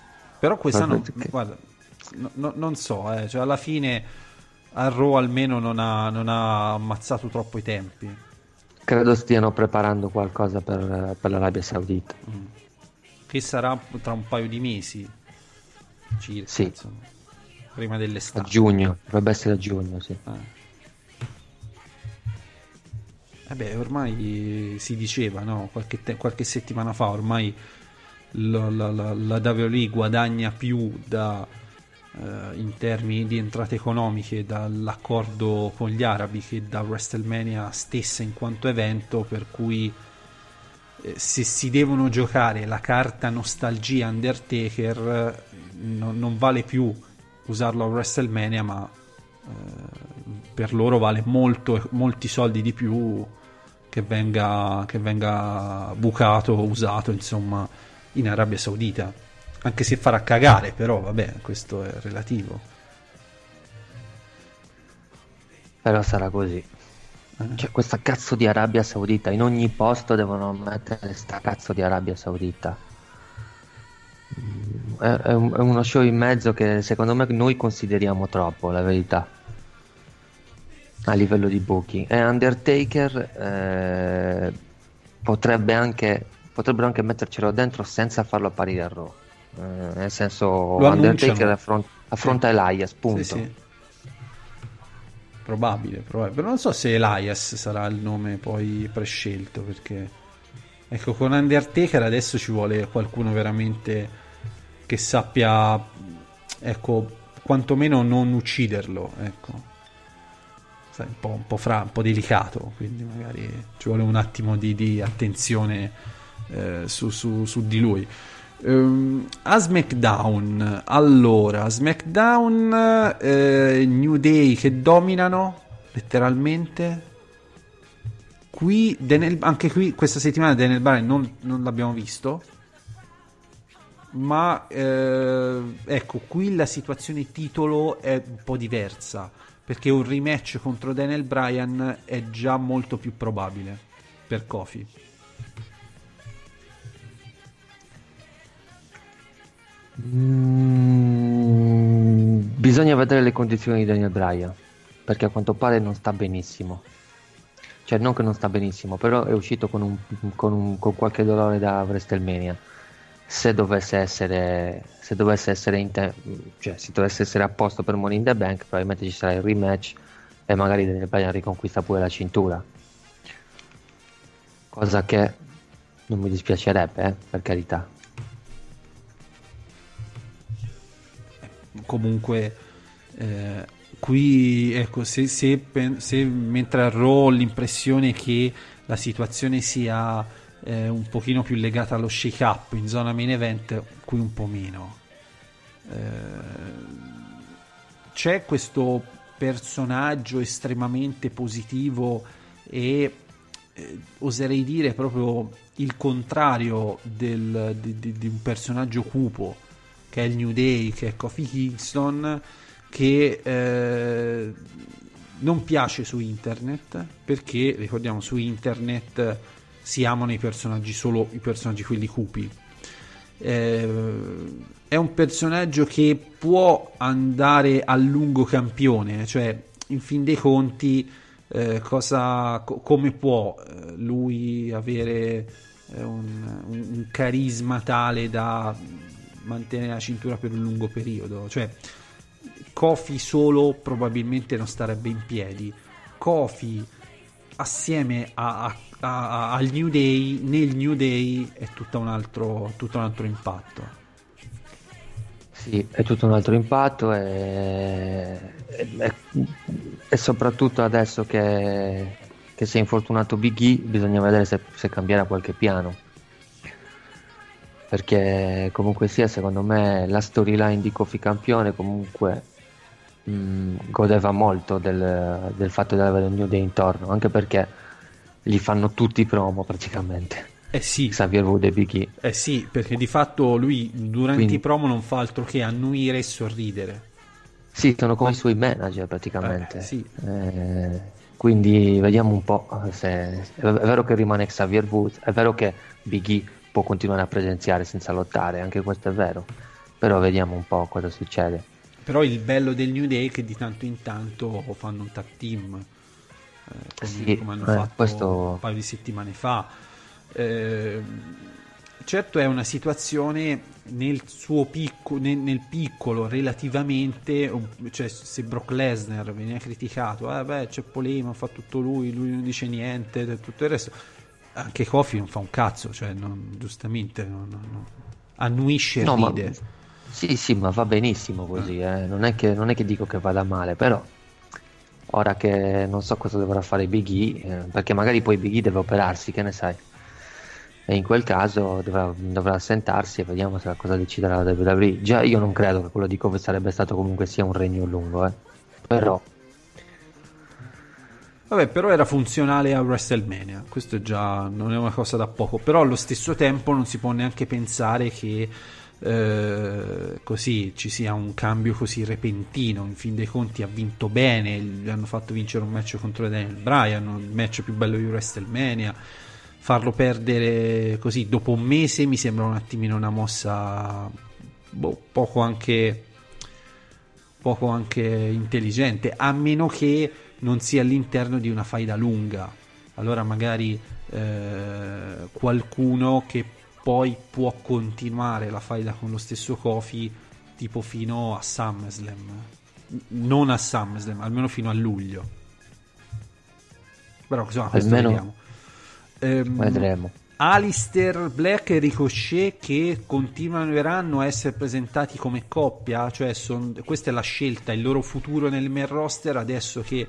Però quest'anno, Guarda che- guarda, no- no- non so, eh, cioè alla fine a Raw almeno non ha, non ha ammazzato troppo i tempi. Credo stiano preparando qualcosa per, per l'Arabia Saudita. Che sarà tra un paio di mesi. Circa, Sì. insomma, prima A dell'estate. giugno, dovrebbe essere a giugno, sì. Eh beh, ormai si diceva, no? qualche, te- qualche settimana fa, ormai la, la, la, la guadagna più da, eh, in termini di entrate economiche dall'accordo con gli arabi che da WrestleMania stessa in quanto evento, per cui eh, se si devono giocare la carta nostalgia Undertaker eh, non, non vale più usarlo a WrestleMania, ma eh, per loro vale molto, molti soldi di più che venga, che venga bucato usato insomma in Arabia Saudita anche se farà cagare però vabbè questo è relativo Però sarà così. Cioè, questa cazzo di Arabia Saudita, in ogni posto devono mettere sta cazzo di Arabia Saudita. È, è un- è uno show in mezzo che secondo me noi consideriamo troppo, la verità. A livello di booking. E Undertaker eh, potrebbe anche, potrebbero anche mettercelo dentro senza farlo apparire a Raw. Eh, nel senso, Lo Undertaker annunciano. affron- affronta Elias, punto. Sì, sì. probabile, probabile però non so se Elias sarà il nome poi prescelto perché ecco con Undertaker adesso ci vuole qualcuno veramente che sappia ecco quantomeno non ucciderlo ecco Sai, un, po', un, po fra, un po' delicato quindi magari ci vuole un attimo di, di attenzione eh, su, su, su di lui Ehm, a SmackDown, allora, SmackDown, eh, New Day che dominano letteralmente. Qui, Daniel- anche qui, questa settimana Daniel Bryan non, non l'abbiamo visto. Ma eh, ecco, qui la situazione titolo è un po' diversa. Perché un rematch contro Daniel Bryan è già molto più probabile per Kofi. Mm, bisogna vedere le condizioni di Daniel Bryan perché a quanto pare non sta benissimo. Cioè, non che non sta benissimo, però è uscito con, un, con, un- con qualche dolore da WrestleMania. Se dovesse essere, se dovesse essere, in te- cioè, se dovesse essere a posto per Money in the Bank, probabilmente ci sarà il rematch e magari Daniel Bryan riconquista pure la cintura. Cosa che non mi dispiacerebbe, eh, per carità. Comunque eh, qui ecco se, se se mentre a Raw l'impressione che la situazione sia eh, un pochino più legata allo shake up in zona main event qui un po' meno. Eh, c'è questo personaggio estremamente positivo e eh, oserei dire proprio il contrario del- di, di- di un personaggio cupo che è il New Day, che è Kofi Kingston, che eh, non piace su internet perché ricordiamo su internet si amano i personaggi solo i personaggi quelli cupi. Eh, è un personaggio che può andare a lungo campione, cioè in fin dei conti eh, cosa, co- come può eh, lui avere eh, un, un- un carisma tale da mantenere la cintura per un lungo periodo, cioè Kofi solo probabilmente non starebbe in piedi. Kofi assieme a- a- a- al New Day, nel New Day è tutto un altro, tutto un altro impatto. Sì, è tutto un altro impatto e, e- e soprattutto adesso che, che si è infortunato Big E bisogna vedere se, se cambierà qualche piano. Perché comunque sia, secondo me la storyline di Kofi campione comunque mh, godeva molto del, del fatto di avere un New Day intorno, anche perché gli fanno tutti promo praticamente. Eh sì, Xavier Wood e Big E. eh sì, perché di fatto lui durante Quindi- i promo non fa altro che annuire e sorridere. Sì, sono come i suoi manager praticamente. Eh, sì. Eh, quindi vediamo un po' se è vero che rimane Xavier Woods, è vero che Big E può continuare a presenziare senza lottare, anche questo è vero. Però vediamo un po' cosa succede. Però il bello del New Day è che di tanto in tanto fanno un tag team, eh, come, Sì, come hanno eh, fatto questo- un paio di settimane fa. Eh, certo è una situazione nel suo picco- nel, nel piccolo relativamente, cioè se Brock Lesnar veniva criticato, eh beh c'è polemica, fa tutto lui, lui non dice niente, tutto il resto. Anche Kofi non fa un cazzo, cioè non- giustamente non- non- annuisce No, ma- ride. Sì, sì, ma va benissimo così, eh. non, è che, non è che dico che vada male, però ora che non so cosa dovrà fare Big E, eh, perché magari poi Big E deve operarsi, che ne sai. E in quel caso dovrà, dovrà assentarsi e vediamo se cosa deciderà la WWE. Già io non credo che quello di Kofi sarebbe stato comunque sia un regno lungo, eh. Però Vabbè, però era funzionale a WrestleMania, questo già non è una cosa da poco, però allo stesso tempo non si può neanche pensare che eh, così ci sia un cambio così repentino, in fin dei conti ha vinto bene, gli hanno fatto vincere un match contro Daniel Bryan, il match più bello di WrestleMania, farlo perdere così dopo un mese mi sembra un attimino una mossa boh, poco anche poco anche intelligente, a meno che non sia all'interno di una faida lunga. Allora magari eh, qualcuno che poi può continuare la faida con lo stesso Kofi tipo fino a SummerSlam. Non a SummerSlam, almeno fino a luglio. Però insomma, questo Almeno- vediamo. Ehm, vedremo. Alistair Black e Ricochet che continueranno a essere presentati come coppia, cioè son- questa è la scelta, il loro futuro nel main roster adesso che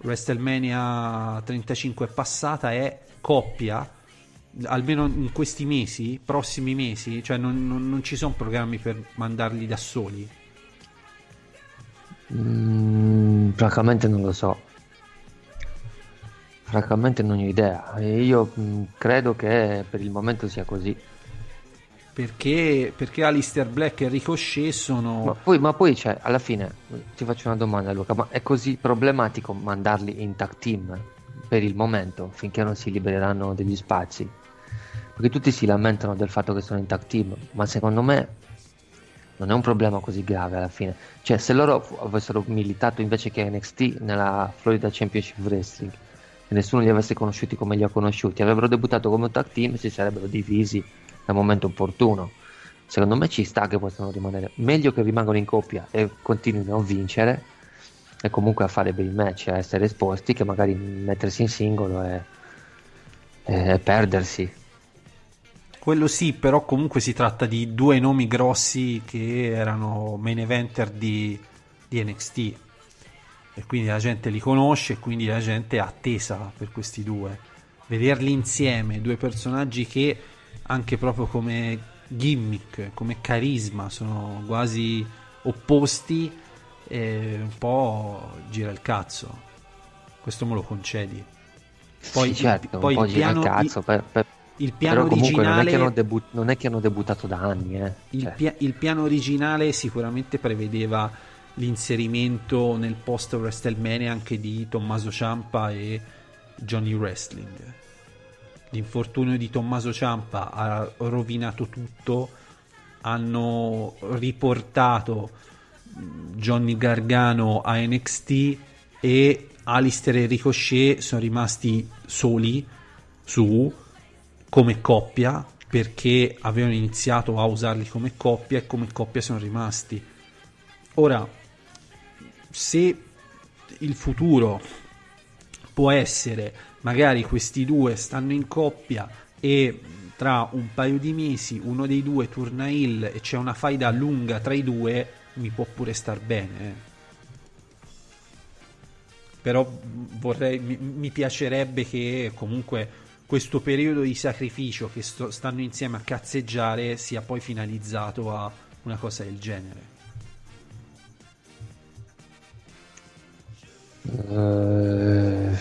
WrestleMania 35 è passata è coppia, almeno in questi mesi, prossimi mesi, cioè non, non- non ci sono programmi per mandarli da soli. Mm, francamente non lo so. Francamente non ho idea. Io mm, credo che per il momento sia così. Perché, perché Alistair Black e Ricochet sono... Ma poi, ma poi cioè, alla fine ti faccio una domanda, Luca. Ma è così problematico mandarli in tag team per il momento, finché non si libereranno degli spazi? Perché tutti si lamentano del fatto che sono in tag team, ma secondo me non è un problema così grave alla fine. Cioè, se loro avessero militato invece che NXT nella Florida Championship Wrestling e nessuno li avesse conosciuti come li ha conosciuti, avrebbero debuttato come tag team e si sarebbero divisi al momento opportuno. Secondo me ci sta che possano rimanere. Meglio che rimangano in coppia e continuino a vincere e comunque a fare bei match, a essere esposti, che magari mettersi in singolo e, e perdersi. Quello sì, però comunque si tratta di due nomi grossi che erano main eventer di, di NXT e quindi la gente li conosce e quindi la gente è attesa per questi due. Vederli insieme, due personaggi che anche proprio come gimmick, come carisma sono quasi opposti e un po' gira il cazzo. Questo me lo concedi. Poi, sì, certo, poi il gira il piano- cazzo, per- per- il piano comunque non è, originale hanno debu- non è che hanno debuttato da anni. Eh. il, Cioè, pia- il piano originale sicuramente prevedeva l'inserimento nel post WrestleMania anche di Tommaso Ciampa e Johnny Wrestling. L'infortunio di Tommaso Ciampa ha rovinato tutto hanno riportato Johnny Gargano a NXT e Alistair e Ricochet sono rimasti soli su come coppia perché avevano iniziato a usarli come coppia e come coppia sono rimasti. Ora, se il futuro può essere magari questi due stanno in coppia e tra un paio di mesi uno dei due torna il e c'è una faida lunga tra i due, mi può pure star bene. eh. Però vorrei, mi, piacerebbe che comunque questo periodo di sacrificio che sto- stanno insieme a cazzeggiare sia poi finalizzato a una cosa del genere. Eh,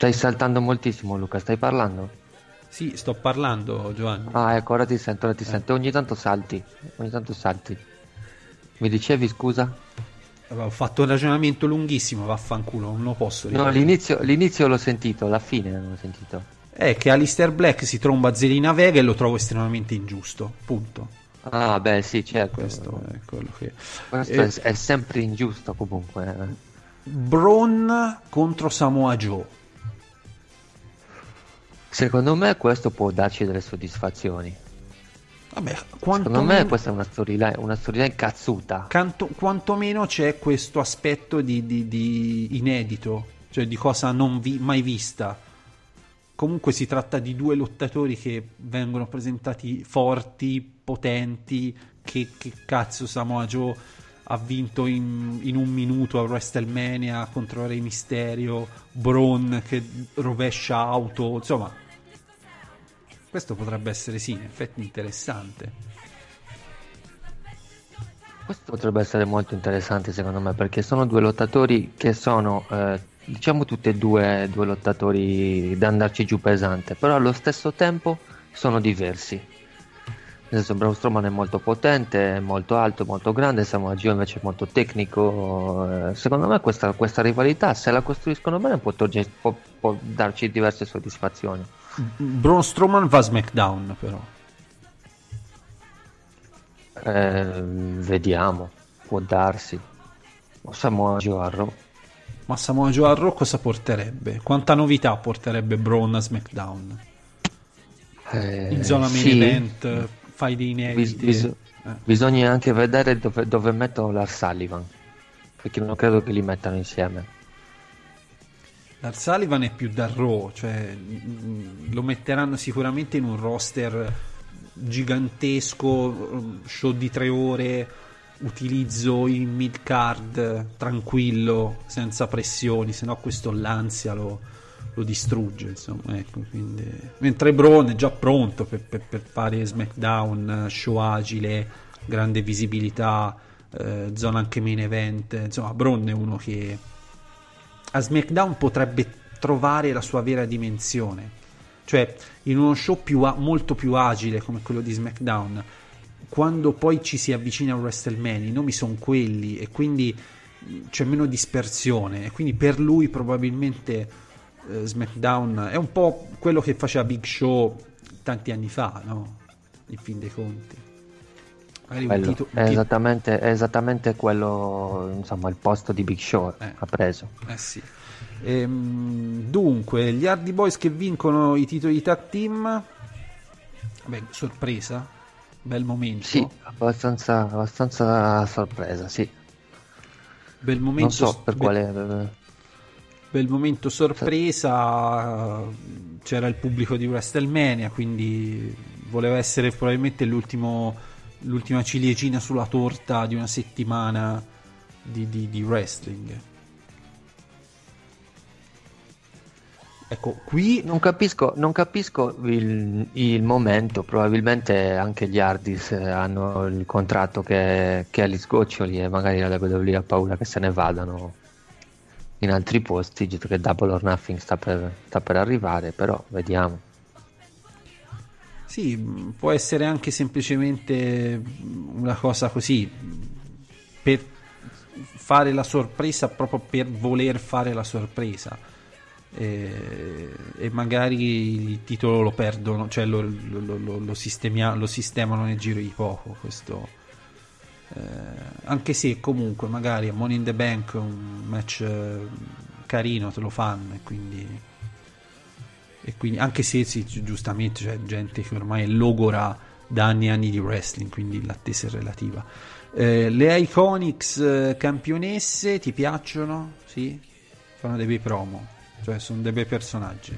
stai saltando moltissimo, Luca. Stai parlando? Sì, sto parlando, Giovanni. Ah, ecco, ora ti sento, ora ti sento. Ogni tanto salti. Ogni tanto salti. Mi dicevi scusa? Ho fatto un ragionamento lunghissimo, vaffanculo, non lo posso No, ripetere. l'inizio, l'inizio l'ho sentito, la fine non l'ho sentito. È che Alistair Black si tromba Zelina Vega e lo trovo estremamente ingiusto. Punto. Ah, beh, sì, certo. Questo è quello che. Questo Eh, è, è sempre ingiusto comunque. eh. Braun contro Samoa Joe. Secondo me questo può darci delle soddisfazioni. Vabbè, Secondo me questa è una storyline, una storyline cazzuta. canto- quantomeno c'è questo aspetto di, di- di inedito, cioè di cosa non vi- mai vista. Comunque si tratta di due lottatori che vengono presentati forti, potenti, che, che cazzo Samoa Joe ha vinto in, in un minuto a WrestleMania contro Rey Mysterio, Braun che rovescia auto, insomma questo potrebbe essere sì, in effetti interessante. Questo potrebbe essere molto interessante secondo me perché sono due lottatori che sono, eh, diciamo tutti e due, due lottatori da andarci giù pesante, però allo stesso tempo sono diversi. Nel senso, Braun Strowman è molto potente, è molto alto, molto grande, Samoa Joe invece è molto tecnico. eh, secondo me questa, questa rivalità, se la costruiscono bene, può, torge- può- può darci diverse soddisfazioni. Braun Strowman va a SmackDown però. Eh, vediamo, può darsi. O Samoa Joe a Raw. Ma Samoa Joe a Raw cosa porterebbe? Quanta novità porterebbe Braun a SmackDown? Eh, In zona main sì. event, fai dei Bis- inediti. bis- Eh. Bisogna anche vedere dove, dove mettono Lars Sullivan. Perché non credo che li mettano insieme. Lars Sullivan è più da Raw, cioè mm, lo metteranno sicuramente in un roster gigantesco, show di tre ore, utilizzo in mid card tranquillo, senza pressioni, se no questo l'ansia lo, lo distrugge. Insomma, ecco, quindi... Mentre Braun è già pronto per, per- per fare SmackDown, show agile, grande visibilità, eh, zona anche main event. Insomma, Braun è uno che a SmackDown potrebbe trovare la sua vera dimensione. Cioè, in uno show più a- molto più agile come quello di SmackDown, quando poi ci si avvicina a WrestleMania, i nomi sono quelli e quindi c'è meno dispersione. E quindi per lui probabilmente eh, SmackDown è un po' quello che faceva Big Show tanti anni fa, no? In fin dei conti. Quello. tito- è, ti- esattamente, è esattamente quello, insomma, il posto di Big Show Eh. ha preso. Eh sì. Ehm, dunque, gli Hardy Boys che vincono i titoli di tag team. Beh, sorpresa. Bel momento. Sì, abbastanza, abbastanza sorpresa, sì. Bel momento. Non so per be- quale... Bel momento sorpresa. C'era il pubblico di WrestleMania, quindi voleva essere probabilmente l'ultima ciliegina sulla torta di una settimana di, di- di wrestling. Ecco, qui Non capisco, non capisco il, il momento, probabilmente anche gli Hardys eh, hanno il contratto che, che ha gli sgoccioli e magari la WWE ha paura che se ne vadano in altri posti, visto che Double or Nothing sta per, sta per arrivare, però vediamo. Sì, mh, può essere anche semplicemente mh, una cosa così mh, per fare la sorpresa proprio per voler fare la sorpresa. e, e magari il titolo lo perdono, cioè lo, lo- lo- lo sistemia- lo sistemano nel giro di poco. Questo, eh, anche se comunque magari a Money in the Bank un match eh, carino te lo fanno e quindi, e quindi anche se sì, gi- giustamente c'è gente che ormai logora da anni e anni di wrestling quindi l'attesa è relativa Eh, le Iconics eh, campionesse ti piacciono? sì? fanno dei bei promo cioè sono dei bei personaggi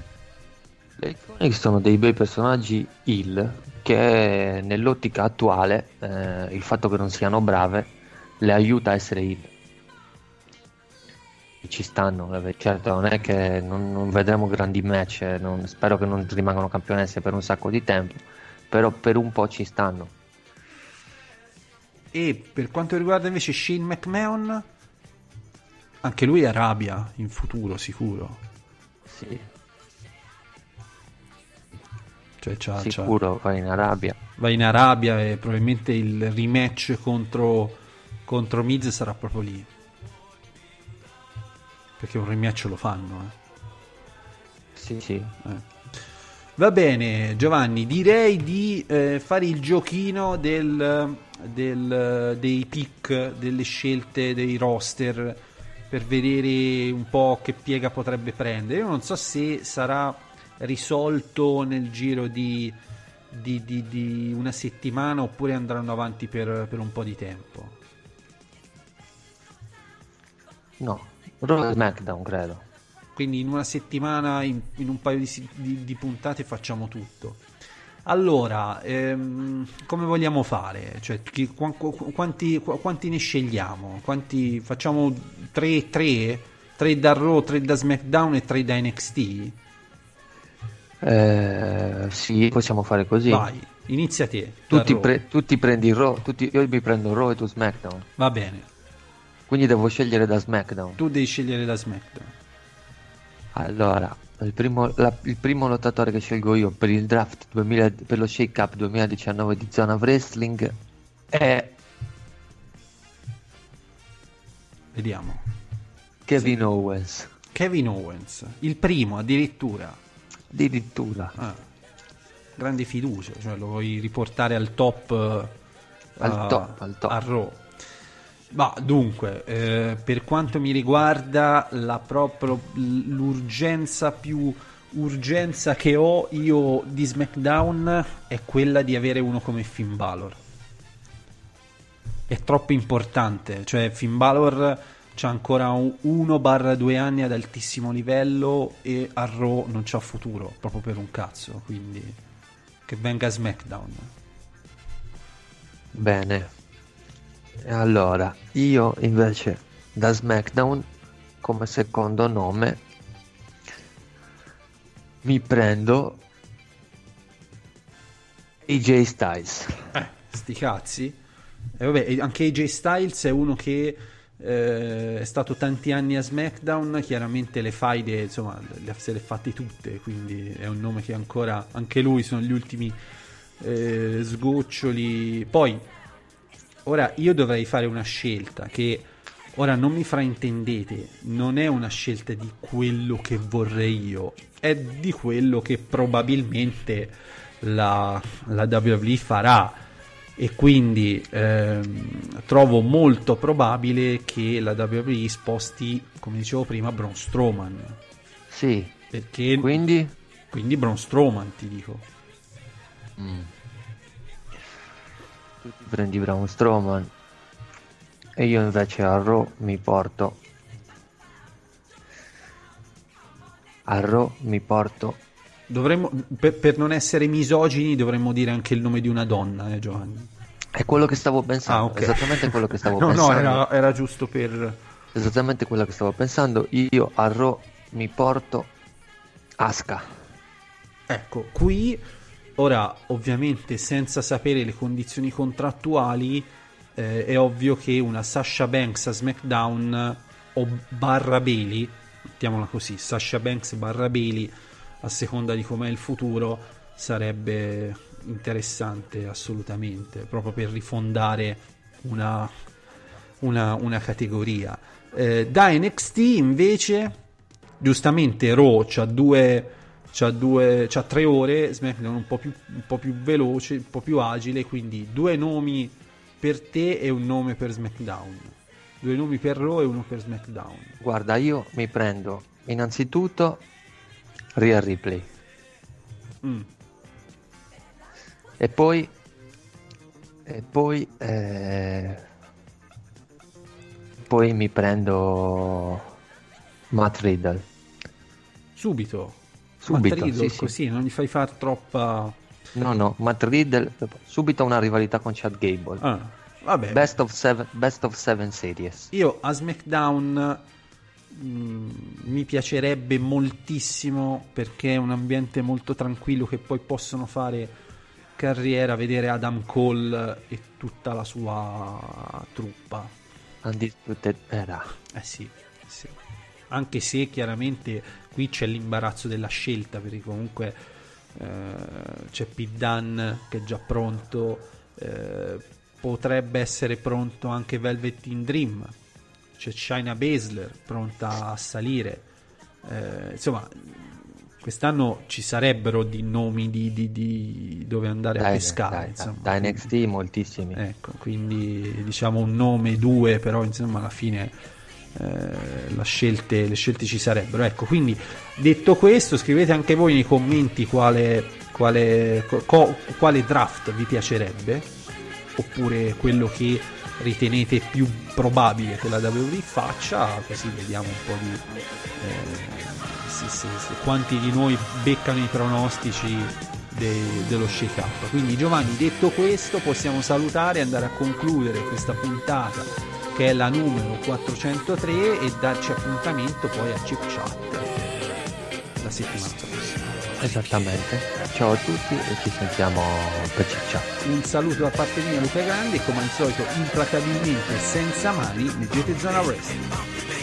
Le Iconics sono dei bei personaggi heel che nell'ottica attuale eh, il fatto che non siano brave le aiuta a essere heel. Ci stanno, certo non è che non, non vedremo grandi match, eh, non- spero che non rimangano campionesse per un sacco di tempo, però per un po' ci stanno. E per quanto riguarda invece Shane McMahon, anche lui arabia in futuro sicuro. Sì, Cioè c'ha- c'ha- sicuro va in Arabia. va in Arabia e probabilmente il rematch contro, contro Miz sarà proprio lì. Perché un rematch lo fanno. eh. Sì, sì. Eh. Va bene, Giovanni, direi di eh, fare il giochino del, del- dei pick, delle scelte dei roster per vedere un po' che piega potrebbe prendere. Io non so se sarà risolto nel giro di, di- di- di una settimana oppure andranno avanti per, per un po' di tempo. No, Raw e SmackDown credo. Quindi in una settimana, in, in un paio di, puntate facciamo tutto. Allora, ehm, come vogliamo fare? Cioè, chi- qua- qu- quanti, qu- quanti ne scegliamo? Quanti, facciamo 3 3? 3 da Raw, 3 da SmackDown e 3 da NXT? Eh, sì, possiamo fare così. Vai, inizia te. Tu ti, Raw. pre- tu ti prendi Raw, tu ti- io mi prendo Raw e tu SmackDown. Va bene, Quindi devo scegliere da SmackDown. tu devi scegliere da SmackDown. Allora, il primo, la- il primo lottatore che scelgo io per il draft 2000 per lo Shake Up 2019 di Zona Wrestling è Vediamo. Kevin Owens. Kevin Owens, il primo addirittura. Addirittura. Ah, grande fiducia, cioè lo vuoi riportare al top, eh, Al top, al top. a Raw. Ma dunque, eh, per quanto mi riguarda, la proprio l'urgenza più urgenza che ho io di SmackDown è quella di avere uno come Finn Balor. È troppo importante, cioè Finn Balor c'ha ancora 1-2 anni ad altissimo livello e a Raw non c'ha futuro, proprio per un cazzo, quindi che venga SmackDown. Bene. E allora, io invece da SmackDown come secondo nome mi prendo AJ Styles. Eh, sti cazzi. E vabbè, e anche AJ Styles è uno che eh, è stato tanti anni a SmackDown, chiaramente le faide, insomma, se le ha fatte tutte, quindi è un nome che ancora, anche lui sono gli ultimi eh, sgoccioli. Poi, ora io dovrei fare una scelta che, ora non mi fraintendete, non è una scelta di quello che vorrei io, è di quello che probabilmente la, la WWE farà e quindi ehm, trovo molto probabile che la WWE sposti, come dicevo prima, Braun Strowman. Sì, Perché quindi quindi Braun Strowman ti dico. tu ti prendi Braun Strowman e io invece a Raw mi porto a Raw mi porto Dovremmo, per, per non essere misogini dovremmo dire anche il nome di una donna, eh Giovanni. è quello che stavo pensando Ah, ok. esattamente quello che stavo no, pensando no, era, era giusto per... esattamente quello che stavo pensando io a Raw mi porto Asuka Ecco, qui ora ovviamente senza sapere le condizioni contrattuali eh, è ovvio che una Sasha Banks a SmackDown o barra Bailey, mettiamola così, Sasha Banks barra Bailey a seconda di com'è il futuro sarebbe interessante assolutamente, proprio per rifondare una, una, una categoria. Eh, da NXT invece giustamente Raw c'ha due, c'ha due, c'ha tre ore, SmackDown un po' più, un po' più veloce, un po' più agile, quindi due nomi per te e un nome per SmackDown. Due nomi per Raw e uno per SmackDown. Guarda, io mi prendo innanzitutto Real Replay Mm. e poi e poi eh, poi mi prendo Matt Riddle Subito. Subito, Matt Riddle, sì, sì. così non gli fai fare troppa... no no Matt Riddle subito una rivalità con Chad Gable Ah, vabbè. best of seven best of seven series Io a SmackDown mi piacerebbe moltissimo perché è un ambiente molto tranquillo che poi possono fare carriera, vedere Adam Cole e tutta la sua truppa. Undisputed Era Eh sì, sì. Anche se chiaramente qui c'è l'imbarazzo della scelta, perché comunque eh, c'è Dunn che è già pronto, eh, potrebbe essere pronto anche Velvet in Dream, c'è China Baszler pronta a salire. Eh, insomma, quest'anno ci sarebbero di nomi di, di- di dove andare a Dai, pescare. dai, insomma. da NXT moltissimi Ecco, quindi diciamo un nome, due, però insomma alla fine eh, scelte- le scelte ci sarebbero. Ecco, quindi detto questo, scrivete anche voi nei commenti quale, quale, co- quale draft vi piacerebbe, oppure quello che ritenete più probabile che la WWE faccia, così vediamo un po' di eh, se- se- se- quanti di noi beccano i pronostici de- dello shake up. Quindi Giovanni, detto questo, possiamo salutare e andare a concludere questa puntata che è la numero 403 e darci appuntamento poi a Chip Chat la settimana prossima. Esattamente ciao a tutti e ci sentiamo per cicciare Un saluto da parte mia Luca Grandi e come al solito implacabilmente senza mani leggete Zona Wrestling.